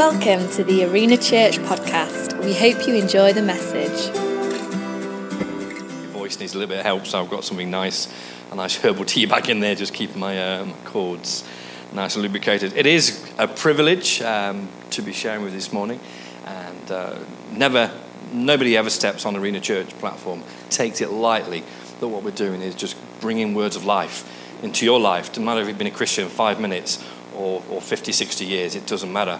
Welcome to the Arena Church podcast. We hope you enjoy the message. Your voice needs a little bit of help, so I've got something nice, a nice herbal tea back in there, just keeping my um, cords nice and lubricated. It is a privilege um, to be sharing with you this morning, and uh, never, nobody ever steps on Arena Church platform takes it lightly that what we're doing is just bringing words of life into your life. No matter if you've been a Christian five minutes or, or 50, 60 years, it doesn't matter.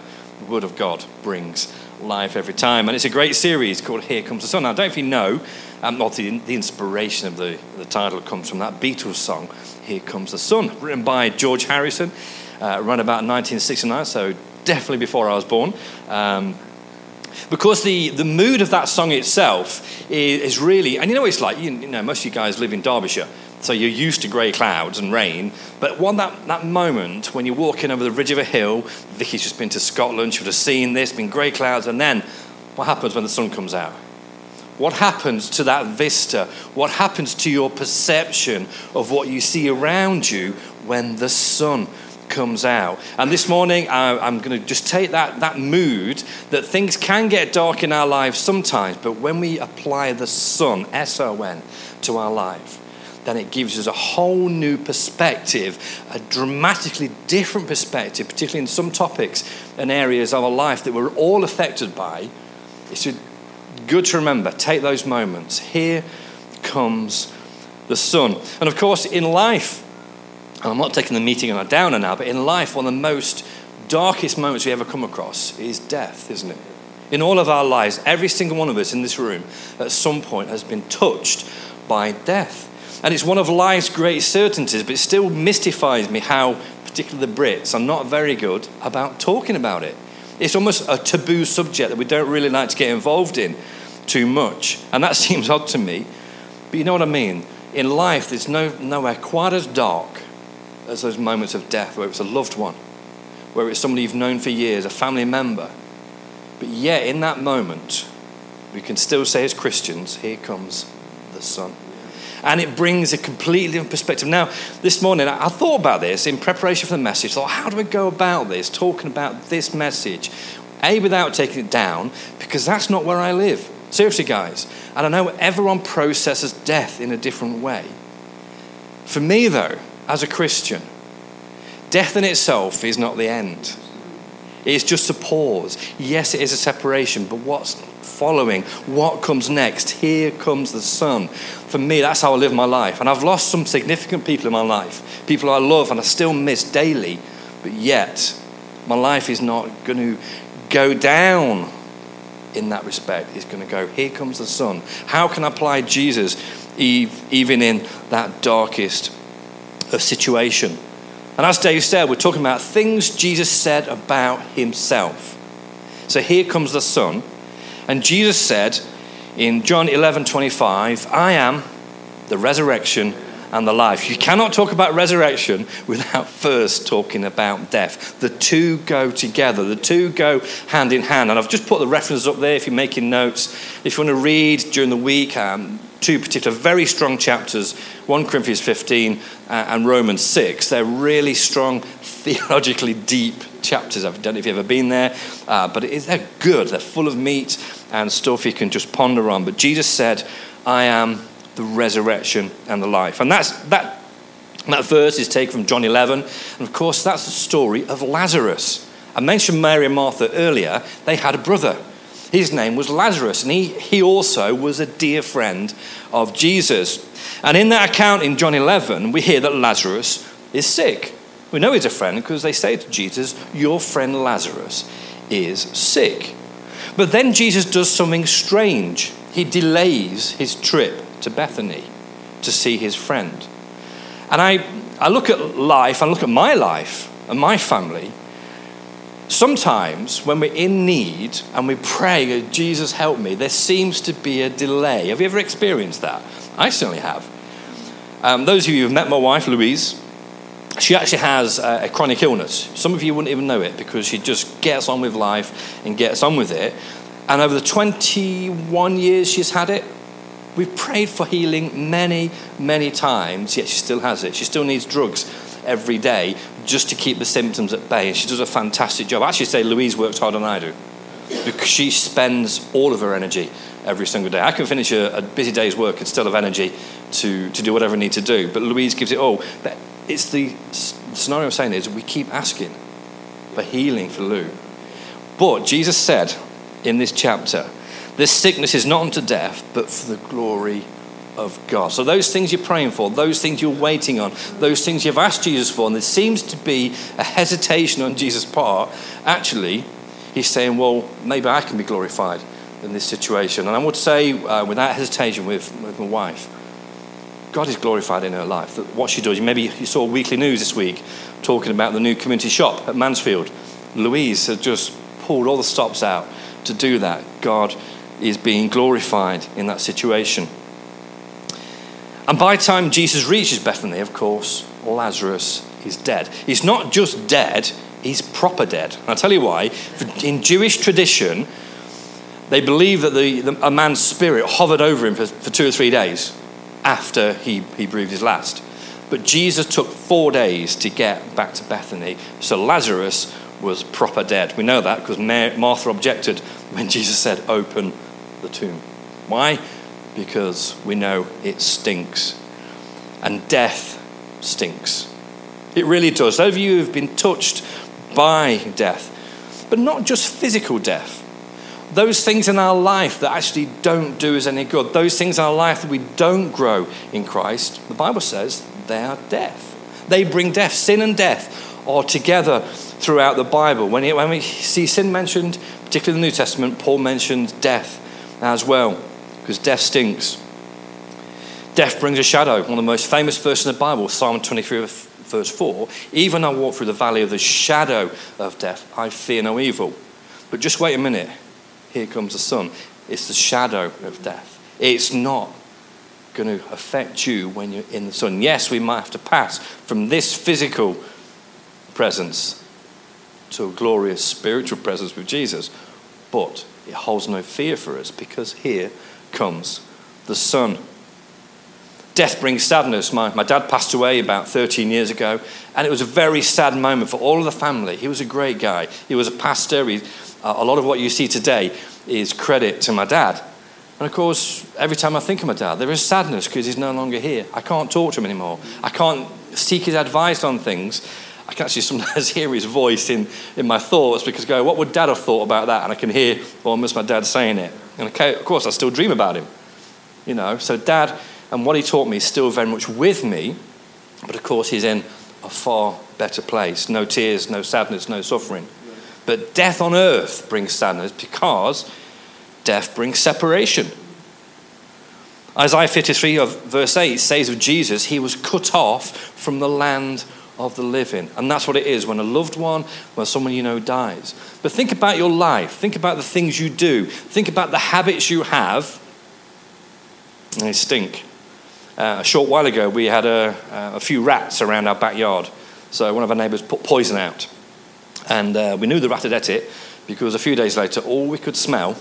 Word of God brings life every time. And it's a great series called Here Comes the Sun. Now, I don't know if you know, um, well, the, the inspiration of the, the title comes from that Beatles song, Here Comes the Sun, written by George Harrison, uh, around about 1969, so definitely before I was born. Um, because the, the mood of that song itself is, is really, and you know what it's like, you, you, know, most of you guys live in Derbyshire, so you're used to grey clouds and rain. But one that, that moment when you're walking over the ridge of a hill, Vicky's just been to Scotland, she would have seen this, been grey clouds, and then what happens when the sun comes out? What happens to that vista? What happens to your perception of what you see around you when the sun comes out. And this morning, I, am going to just take that, that mood that things can get dark in our lives sometimes, but when we apply the sun, S O N, to our life, then it gives us a whole new perspective, a dramatically different perspective, particularly in some topics and areas of our life that we're all affected by. It's good to remember, take those moments. Here comes the sun. And of course, in life, and I'm not taking the meeting on a downer now, but in life, one of the most darkest moments we ever come across is death, isn't it? In all of our lives, every single one of us in this room at some point has been touched by death. And it's one of life's great certainties, but it still mystifies me how, particularly the Brits, are not very good about talking about it. It's almost a taboo subject that we don't really like to get involved in too much. And that seems odd to me. But you know what I mean? In life, there's no, nowhere quite as dark as those moments of death where it's a loved one, where it's somebody you've known for years, a family member. But yet, in that moment, we can still say as Christians, here comes the sun. And it brings a completely different perspective. Now, this morning, I thought about this in preparation for the message. Thought, how do I go about this, talking about this message? A, without taking it down, because that's not where I live. Seriously, guys. And I know everyone processes death in a different way. For me, though, as a Christian, death in itself is not the end. It's just a pause. Yes, it is a separation, but what's following? What comes next? Here comes the sun. For me, that's how I live my life. And I've lost some significant people in my life, people I love and I still miss daily, but yet my life is not going to go down in that respect. It's going to go, here comes the sun. How can I apply Jesus even in that darkest of situation. And as Dave said, we're talking about things Jesus said about himself. So here comes the Son. And Jesus said in John 11 25, I am the resurrection and the life. You cannot talk about resurrection without first talking about death. The two go together, the two go hand in hand. And I've just put the references up there if you're making notes. If you want to read during the week, um, two particular very strong chapters 1 Corinthians 15 uh, and Romans 6. They're really strong, theologically deep chapters. I don't know if you've ever been there, uh, but is, they're good. They're full of meat and stuff you can just ponder on. But Jesus said, I am the resurrection and the life. And that's, that, that verse is taken from John 11. And of course, that's the story of Lazarus. I mentioned Mary and Martha earlier. They had a brother. His name was Lazarus, and he, he also was a dear friend of Jesus. And in that account in John 11, we hear that Lazarus is sick. We know he's a friend because they say to Jesus, Your friend Lazarus is sick. But then Jesus does something strange. He delays his trip to Bethany to see his friend. And I, I look at life, I look at my life and my family, sometimes when we're in need and we pray, Jesus, help me, there seems to be a delay. Have you ever experienced that? I certainly have. Um, those of you who've met my wife, Louise, she actually has a, a, chronic illness. Some of you wouldn't even know it because she just gets on with life and gets on with it. And over the 21 years she's had it, we've prayed for healing many, many times, yet she still has it. She still needs drugs every day just to keep the symptoms at bay. And she does a fantastic job. I actually say Louise works harder than I do because she spends all of her energy every single day. I can finish a, a busy day's work and still have energy to, to do whatever I need to do. But Louise gives it all. But it's the, the scenario I'm saying is we keep asking for healing for Lou. But Jesus said in this chapter, this sickness is not unto death, but for the glory of God. So, those things you're praying for, those things you're waiting on, those things you've asked Jesus for, and there seems to be a hesitation on Jesus' part, actually, he's saying, Well, maybe I can be glorified in this situation. And I would say, uh, without hesitation, with, with my wife, God is glorified in her life. What she does, maybe you saw Weekly News this week talking about the new community shop at Mansfield. Louise has just pulled all the stops out to do that. God is being glorified in that situation. And by the time Jesus reaches Bethany, of course, Lazarus is dead. He's not just dead, he's proper dead. And I'll tell you why. In Jewish tradition, they believe that the, the, a man's spirit hovered over him for, for two or three days after he, he breathed his last. But Jesus took four days to get back to Bethany, so Lazarus was proper dead. We know that because Martha objected when Jesus said, Open the tomb. Why? Because we know it stinks. And death stinks. It really does. Those of you who've been touched by death, but not just physical death. Those things in our life that actually don't do us any good, those things in our life that we don't grow in Christ, the Bible says they are death. They bring death. Sin and death are together throughout the Bible. When, it, when we see sin mentioned, particularly in the New Testament, Paul mentions death as well, because death stinks. Death brings a shadow. One of the most famous verses in the Bible, Psalm 23, verse 4. Even I walk through the valley of the shadow of death, I fear no evil. But just wait a minute. Here comes the sun. It's the shadow of death. It's not going to affect you when you're in the sun. Yes, we might have to pass from this physical presence to a glorious spiritual presence with Jesus, but it holds no fear for us because here comes the sun. Death brings sadness. My, my dad passed away about 13 years ago, and it was a very sad moment for all of the family. He was a great guy. He was a pastor. He, uh, a lot of what you see today is credit to my dad. And of course, every time I think of my dad, there is sadness because he's no longer here. I can't talk to him anymore. I can't seek his advice on things. I can actually sometimes hear his voice in, in my thoughts because I go, what would dad have thought about that? And I can hear almost my dad saying it. And of course, I still dream about him. You know, so dad and what he taught me is still very much with me, but of course, he's in a far better place. No tears, no sadness, no suffering. But death on earth brings sadness because death brings separation. Isaiah 53, verse 8 says of Jesus, he was cut off from the land of the living. And that's what it is when a loved one, when someone you know dies. But think about your life. Think about the things you do. Think about the habits you have. And they stink. Uh, a short while ago, we had a, a, few rats around our backyard. So one of our neighbours put poison out. And uh, we knew the rat had ate it because a few days later, all we could smell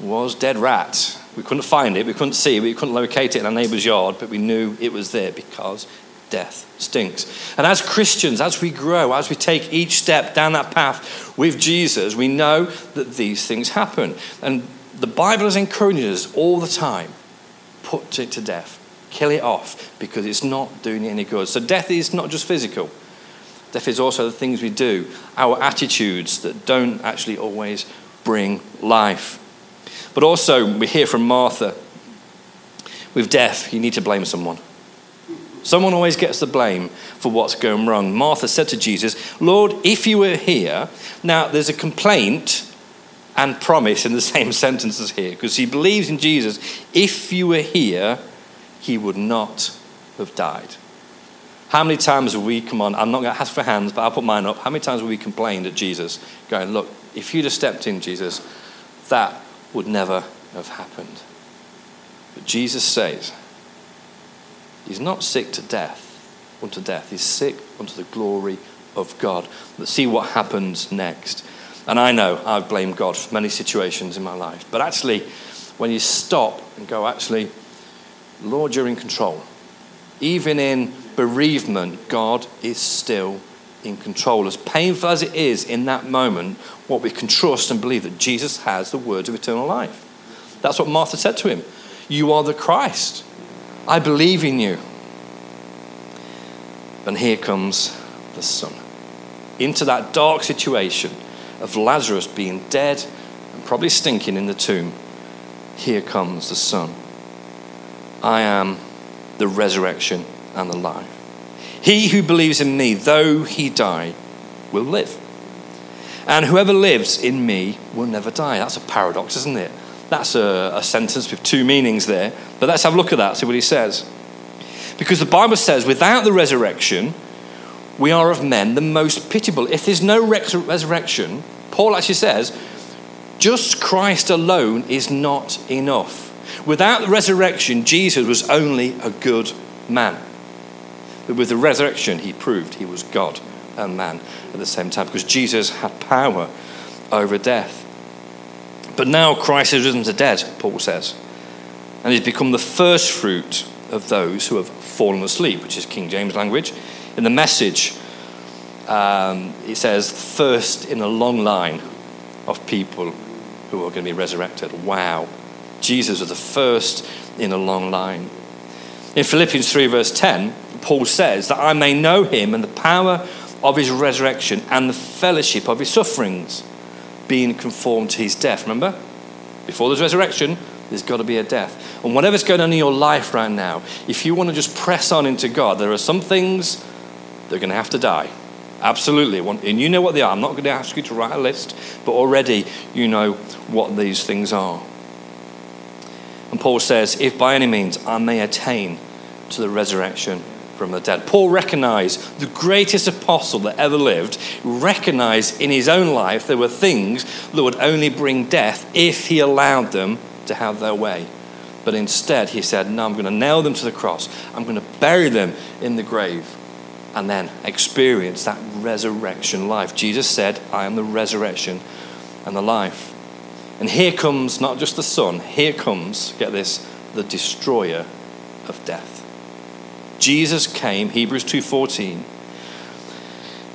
was dead rat. We couldn't find it, we couldn't see it, we couldn't locate it in our neighbour's yard, but we knew it was there because death stinks. And as Christians, as we grow, as we take each step down that path with Jesus, we know that these things happen. And the Bible is encouraging us all the time put it to death, kill it off, because it's not doing you any good. So death is not just physical. Death is also the things we do, our attitudes that don't actually always bring life. But also, we hear from Martha with death, you need to blame someone. Someone always gets the blame for what's going wrong. Martha said to Jesus, Lord, if you were here, now there's a complaint and promise in the same sentences here because he believes in Jesus. If you were here, he would not have died. How many times have we, come on, I'm not going to ask for hands, but I'll put mine up. How many times have we complained at Jesus, going, Look, if you'd have stepped in, Jesus, that would never have happened. But Jesus says, He's not sick to death, unto death. He's sick unto the glory of God. Let's see what happens next. And I know I've blamed God for many situations in my life. But actually, when you stop and go, actually, Lord, you're in control. Even in bereavement, God is still in control. As painful as it is in that moment, what we can trust and believe that Jesus has the words of eternal life. That's what Martha said to him. You are the Christ. I believe in you. And here comes the Son. Into that dark situation of Lazarus being dead and probably stinking in the tomb, here comes the Son. I am the resurrection and the life. He who believes in me, though he die, will live. And whoever lives in me will never die. That's a paradox, isn't it? That's a, a, sentence with two meanings there. But let's have a look at that, see what he says. Because the Bible says, without the resurrection, we are of men the most pitiable. If there's no resurrection, Paul actually says, just Christ alone is not enough. Without the resurrection, Jesus was only a good man. But with the resurrection, he proved he was God and man at the same time because Jesus had power over death. But now Christ has risen to dead, Paul says, and he's become the first fruit of those who have fallen asleep, which is King James language. In the message, um, it says, first in a long line of people who are going to be resurrected. Wow. Jesus was the first in a long line. In Philippians 3, verse 10, Paul says that I may know him and the power of his resurrection and the fellowship of his sufferings, being conformed to his death. Remember? Before there's resurrection, there's got to be a death. And whatever's going on in your life right now, if you want to just press on into God, there are some things that are going to have to die. Absolutely. And you know what they are. I'm not going to ask you to write a list, but already you know what these things are. And Paul says, If by any means I may attain to the resurrection from the dead. Paul recognized the greatest apostle that ever lived, recognized in his own life there were things that would only bring death if he allowed them to have their way. But instead, he said, No, I'm going to nail them to the cross. I'm going to bury them in the grave and then experience that resurrection life. Jesus said, I am the resurrection and the life. And here comes not just the Son, here comes, get this, the destroyer of death. Jesus came, Hebrews 2:14.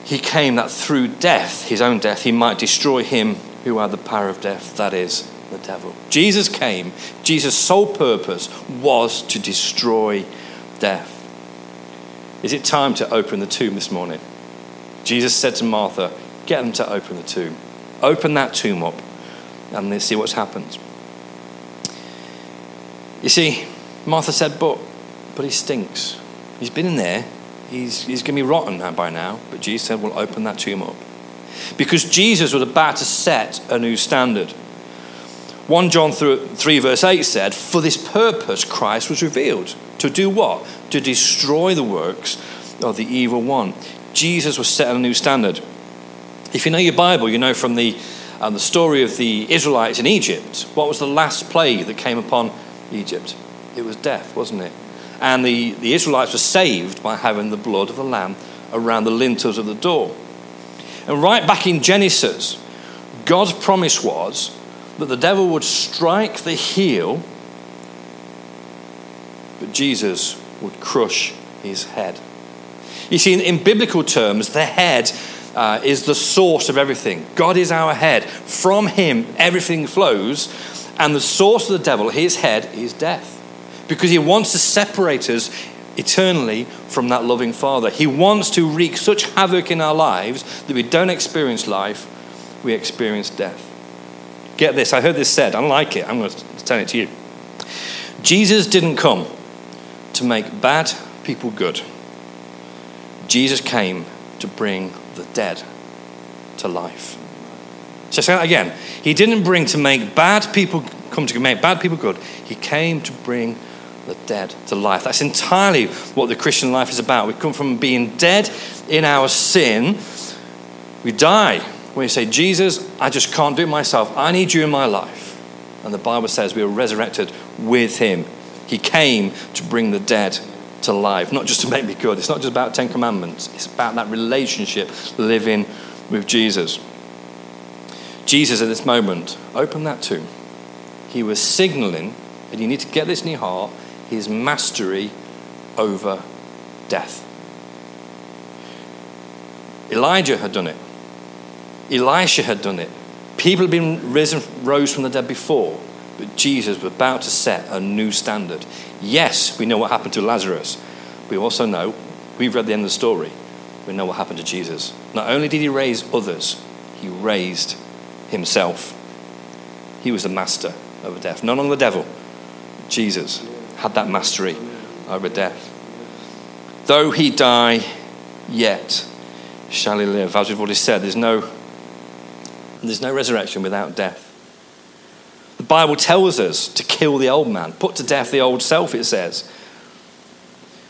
He came that through death, his own death, he might destroy him who had the power of death, that is the devil. Jesus came, Jesus' sole purpose was to destroy death. Is it time to open the tomb this morning? Jesus said to Martha, Get them to open the tomb. Open that tomb up and let's see what's happened. You see, Martha said, But, but he stinks. He's been in there. He's, he's going to be rotten by now. But Jesus said, We'll open that tomb up. Because Jesus was about to set a new standard. 1 John 3, verse 8 said, For this purpose Christ was revealed. To do what? To destroy the works of the evil one. Jesus was setting a new standard. If you know your Bible, you know from the, um, the story of the Israelites in Egypt, what was the last plague that came upon Egypt? It was death, wasn't it? And the, the Israelites were saved by having the blood of the lamb around the lintels of the door. And right back in Genesis, God's promise was that the devil would strike the heel, but Jesus would crush his head. You see, in, in biblical terms, the head uh, is the source of everything. God is our head. From him, everything flows. And the source of the devil, his head, is death because he wants to separate us eternally from that loving Father. He wants to wreak such havoc in our lives that we don't experience life, we experience death. Get this, I heard this said, I like it, I'm going to tell it to you. Jesus didn't come to make bad people good, Jesus came to bring the dead to life. So say that again. He didn't bring to make bad people come to make bad people good. He came to bring the dead to life. That's entirely what the Christian life is about. We come from being dead in our sin. We die when you say, Jesus, I just can't do it myself. I need you in my life. And the Bible says we were resurrected with him. He came to bring the dead to life, not just to make me good. It's not just about Ten Commandments, it's about that relationship living with Jesus. Jesus, at this moment, opened that tomb. He was signaling, and you need to get this in your heart, his mastery over death. Elijah had done it. Elisha had done it. People had been risen, rose from the dead before, but Jesus was about to set a new standard. Yes, we know what happened to Lazarus. We also know, we've read the end of the story, we know what happened to Jesus. Not only did he raise others, he raised himself. He was the master over death. No longer the devil. Jesus had that mastery over death. Though he die, yet shall he live. As we've already said, there's no, there's no resurrection without death. The Bible tells us to kill the old man, put to death the old self, it says.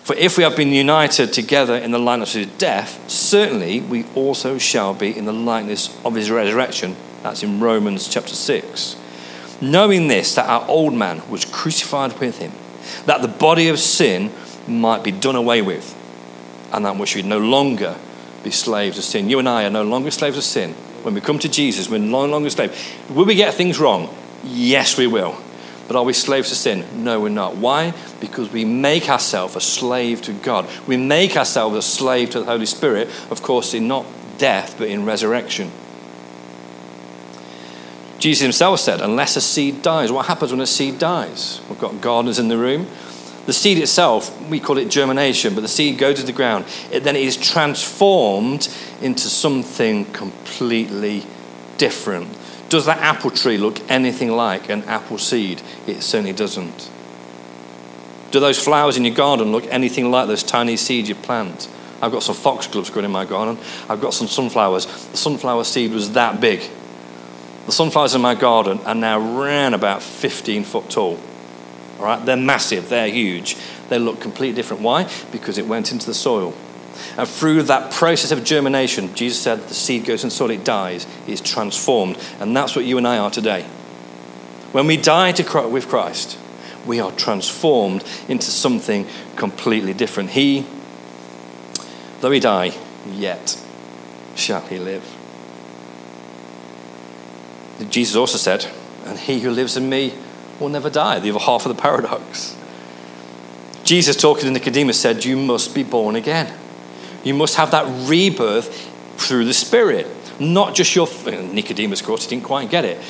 For if we have been united together in the likeness of his death, certainly we also shall be in the likeness of his resurrection. That's in Romans chapter 6. Knowing this, that our old man was crucified with him, that the body of sin might be done away with, and that we should no longer be slaves of sin. You and I are no longer slaves of sin. When we come to Jesus, we're no longer slaves. Will we get things wrong? Yes, we will. But are we slaves to sin? No, we're not. Why? Because we make ourselves a slave to God. We make ourselves a slave to the Holy Spirit, of course, in not death, but in resurrection. Jesus himself said, unless a seed dies, what happens when a seed dies? We've got gardeners in the room. The seed itself, we call it germination, but the seed goes to the ground. It then is transformed into something completely different. Does that apple tree look anything like an apple seed? It certainly doesn't. Do those flowers in your garden look anything like those tiny seeds you plant? I've got some foxgloves growing in my garden. I've got some sunflowers. The sunflower seed was that big. The sunflowers in my garden are now around about 15 foot tall. All right, they're massive, they're huge. They look completely different. Why? Because it went into the soil. And through that process of germination, Jesus said the seed goes in soil, it dies, it's transformed. And that's what you and I are today. When we die to, with Christ, we are transformed into something completely different. He, though he die, yet shall he live. Jesus also said, And he who lives in me will never die. The other half of the paradox. Jesus, talking to Nicodemus, said, You must be born again. You must have that rebirth through the Spirit, not just your. Nicodemus, of course, he didn't quite get it.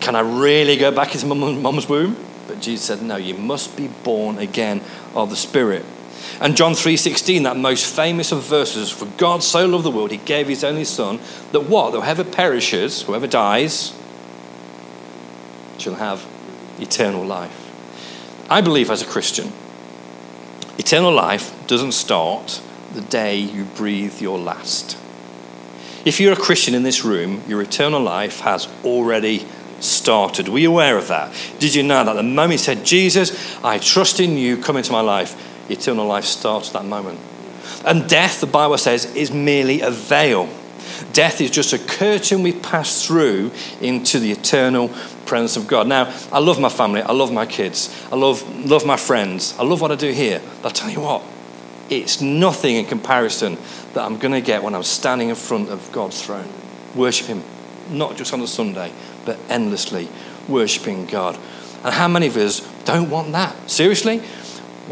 Can I really go back into my mum's womb? But Jesus said, No, you must be born again of the Spirit. And John 3:16, that most famous of verses, for God so loved the world, he gave his only son, that what? That whoever perishes, whoever dies, shall have eternal life. I believe as a Christian, eternal life doesn't start the day you breathe your last. If you're a Christian in this room, your eternal life has already started. Were you aware of that? Did you know that the moment you said, Jesus, I trust in you, come into my life, eternal life starts at that moment? And death, the Bible says, is merely a veil. Death is just a curtain we pass through into the eternal presence of God. Now, I love my family, I love my kids, I love, love my friends, I love what I do here. But I'll tell you what, it's nothing in comparison that I'm going to get when I'm standing in front of God's throne, worship Him, not just on a Sunday, but endlessly worshiping God. And how many of us don't want that? Seriously?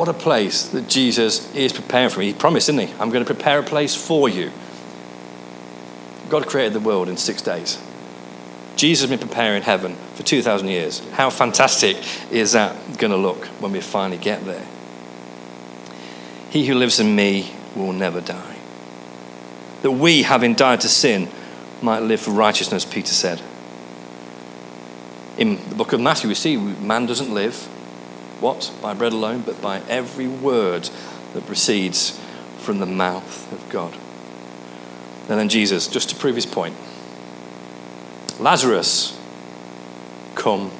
What a place that Jesus is preparing for me. He promised, didn't he? I'm going to prepare a place for you. God created the world in six days. Jesus has been preparing heaven for 2,000 years. How fantastic is that going to look when we finally get there? He who lives in me will never die. That we, having died to sin, might live for righteousness, Peter said. In the book of Matthew, we see man doesn't live, what? By bread alone, but by every word that proceeds from the mouth of God. And then Jesus, just to prove his point Lazarus, come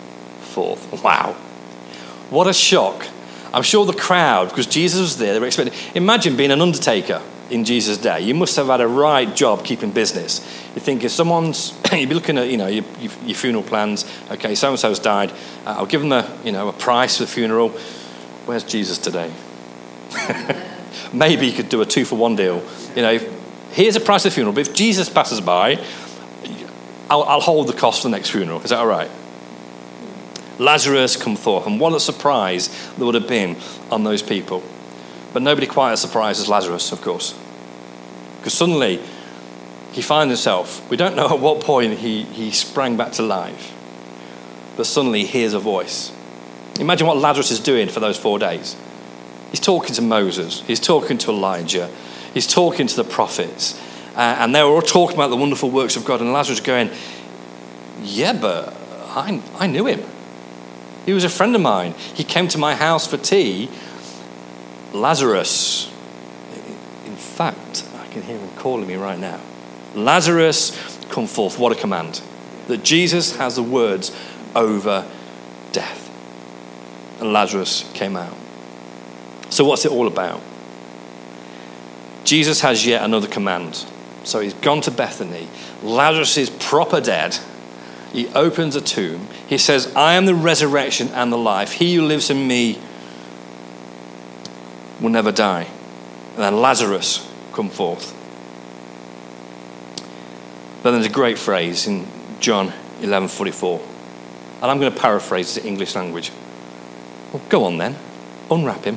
forth. Wow. What a shock. I'm sure the crowd, because Jesus was there, they were expecting. Imagine being an undertaker in Jesus' day. You must have had a right job keeping business. You think if someone's, you'd be looking at, you know, your, your funeral plans. Okay, so and so's died. Uh, I'll give them a, you know, a price for the funeral. Where's Jesus today? Maybe you could do a two for one deal. You know, here's a price of the funeral, but if Jesus passes by, I'll, I'll hold the cost for the next funeral. Is that all right? Lazarus come forth. And what a surprise there would have been on those people. But nobody quite as surprised as Lazarus, of course. Because suddenly he finds himself, we don't know at what point he, he sprang back to life, but suddenly he hears a voice. Imagine what Lazarus is doing for those four days. He's talking to Moses, he's talking to Elijah, he's talking to the prophets, uh, and they were all talking about the wonderful works of God, and Lazarus going, Yeah, but I, I knew him. He was a friend of mine. He came to my house for tea. Lazarus, in fact, I can hear him calling me right now. Lazarus, come forth. What a command. That Jesus has the words over death. And Lazarus came out. So, what's it all about? Jesus has yet another command. So, he's gone to Bethany. Lazarus is proper dead. He opens a tomb. He says, I am the resurrection and the life. He who lives in me will never die. And then Lazarus come forth. But there's a great phrase in John 11:44. And I'm going to paraphrase the English language. Well, go on then. Unwrap him.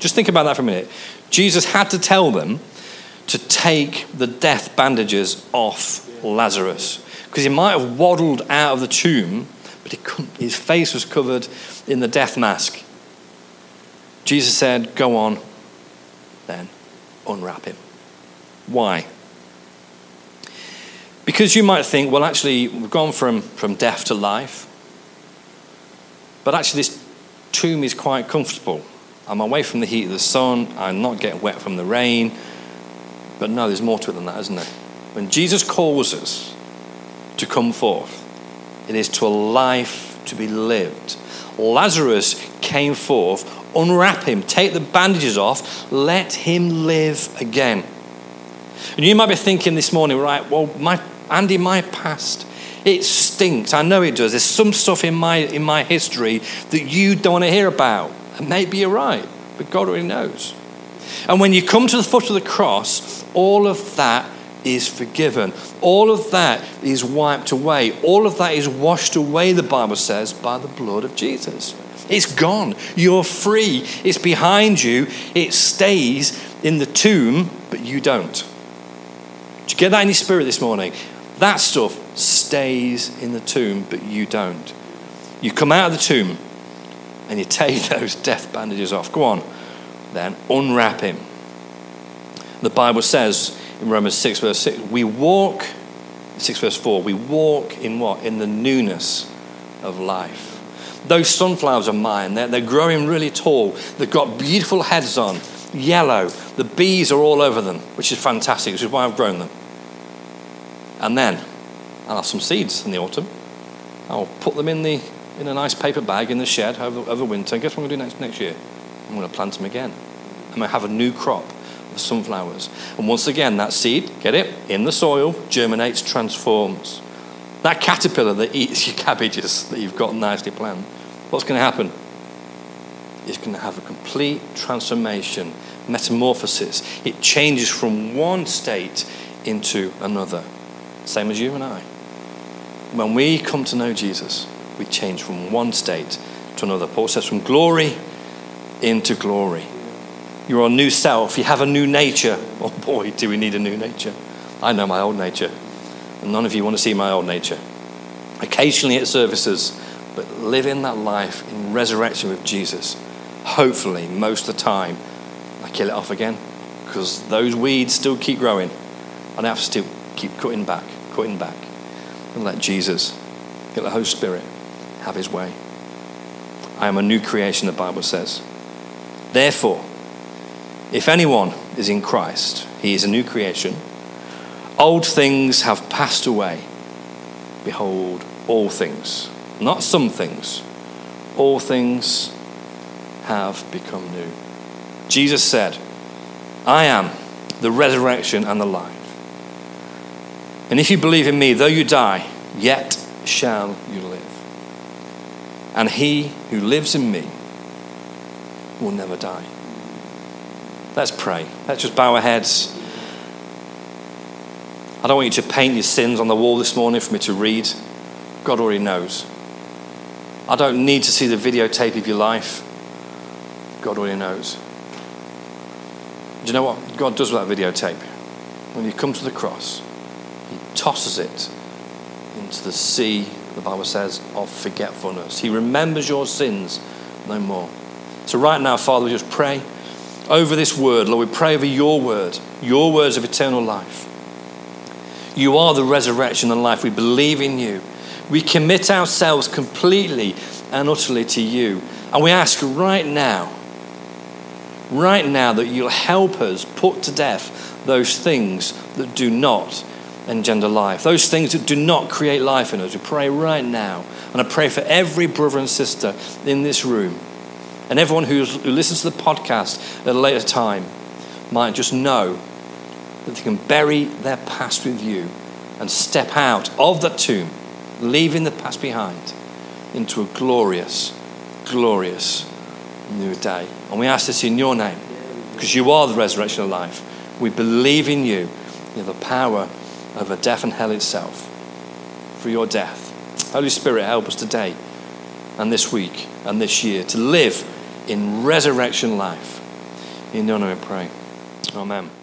Just think about that for a minute. Jesus had to tell them to take the death bandages off Lazarus because he might have waddled out of the tomb, but couldn't, his face was covered in the death mask. Jesus said, Go on, then unwrap him. Why? Because you might think, well, actually, we've gone from, from death to life, but actually, this tomb is quite comfortable. I'm away from the heat of the sun, I'm not getting wet from the rain. But no, there's more to it than that, isn't there? When Jesus calls us to come forth, it is to a life to be lived. Lazarus came forth, unwrap him, take the bandages off, let him live again. And you might be thinking this morning, right, well, my, Andy, my past, it stinks. I know it does. There's some stuff in my, in my history that you don't want to hear about. And maybe you're right, but God already knows. And when you come to the foot of the cross, all of that is forgiven. All of that is wiped away. All of that is washed away, the Bible says, by the blood of Jesus. It's gone. You're free. It's behind you. It stays in the tomb, but you don't. Did you get that in your spirit this morning? That stuff stays in the tomb, but you don't. You come out of the tomb and you take those death bandages off. Go on, then unwrap him. The Bible says in Romans 6, verse 6, we walk, 6 verse 4, we walk in what? In the newness of life. Those sunflowers are mine. They're, they're growing really tall. They've got beautiful heads on, yellow. The bees are all over them, which is fantastic, which is why I've grown them. And then I'll have some seeds in the autumn. I'll put them in, the, in a nice paper bag in the shed over, over winter. And guess what I'm going to do next, next year? I'm going to plant them again. I'm going to have a new crop of sunflowers. And once again, that seed, get it, in the soil, germinates, transforms. That caterpillar that eats your cabbages that you've got nicely planted, what's going to happen? It's going to have a complete transformation, metamorphosis. It changes from one state into another. Same as you and I. When we come to know Jesus, we change from one state to another. Paul says, from glory into glory. You're a new self. You have a new nature. Oh boy, do we need a new nature. I know my old nature. And none of you want to see my old nature. Occasionally at services, but living that life in resurrection with Jesus. Hopefully, most of the time, I kill it off again because those weeds still keep growing. And I have to still keep cutting back, cutting back. And let Jesus, get the Holy Spirit, have his way. I am a new creation, the Bible says. Therefore, if anyone is in Christ, he is a new creation. Old things have passed away. Behold, all things, not some things, all things have become new. Jesus said, I am the resurrection and the life. And if you believe in me, though you die, yet shall you live. And he who lives in me will never die. Let's pray. Let's just bow our heads. I don't want you to paint your sins on the wall this morning for me to read. God already knows. I don't need to see the videotape of your life. God already knows. Do you know what God does with that videotape? when you come to the cross, he tosses it into the sea, the Bible says, of forgetfulness. He remembers your sins no more. So, right now, Father, we just pray over this word. Lord, we pray over your word, your words of eternal life. You are the resurrection and life. We believe in you. We commit ourselves completely and utterly to you. And we ask right now, right now, that you'll help us put to death those things that do not engender life, those things that do not create life in us. We pray right now. And I pray for every brother and sister in this room and everyone who listens to the podcast at a later time might just know that they can bury their past with you and step out of that tomb, leaving the past behind, into a glorious, glorious new day. And we ask this in your name, because you are the resurrection of life. We believe in you. You have the power over death and hell itself for your death. Holy Spirit, help us today and this week and this year to live in resurrection life. In your name I pray. Amen.